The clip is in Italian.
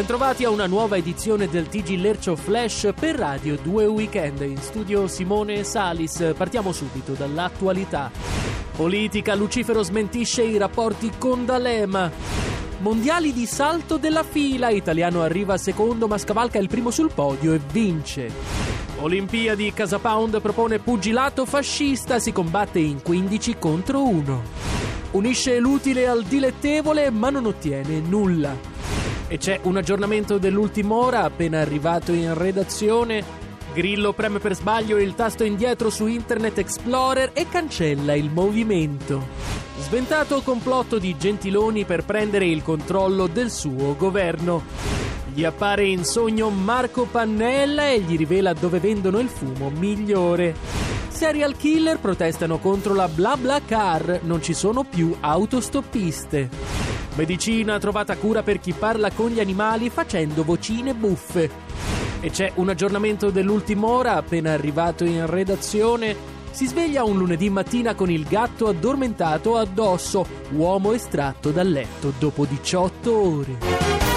Bentrovati a una nuova edizione del TG Lercio Flash per Radio 2 Weekend. In studio Simone Salis. Partiamo subito dall'attualità. Politica, Lucifero smentisce i rapporti con D'Alema. Mondiali di salto della fila, italiano arriva secondo ma scavalca il primo sul podio e vince. Olimpiadi, Casa Pound propone pugilato fascista, si combatte in 15 contro 1. Unisce l'utile al dilettevole ma non ottiene nulla. E c'è un aggiornamento dell'ultima ora appena arrivato in redazione. Grillo preme per sbaglio il tasto indietro su Internet Explorer e cancella il movimento. Sventato complotto di Gentiloni per prendere il controllo del suo governo. Gli appare in sogno Marco Pannella e gli rivela dove vendono il fumo migliore. Serial killer protestano contro la bla bla car, non ci sono più autostoppiste. Medicina trovata cura per chi parla con gli animali facendo vocine buffe. E c'è un aggiornamento dell'ultima ora appena arrivato in redazione. Si sveglia un lunedì mattina con il gatto addormentato addosso, uomo estratto dal letto dopo 18 ore.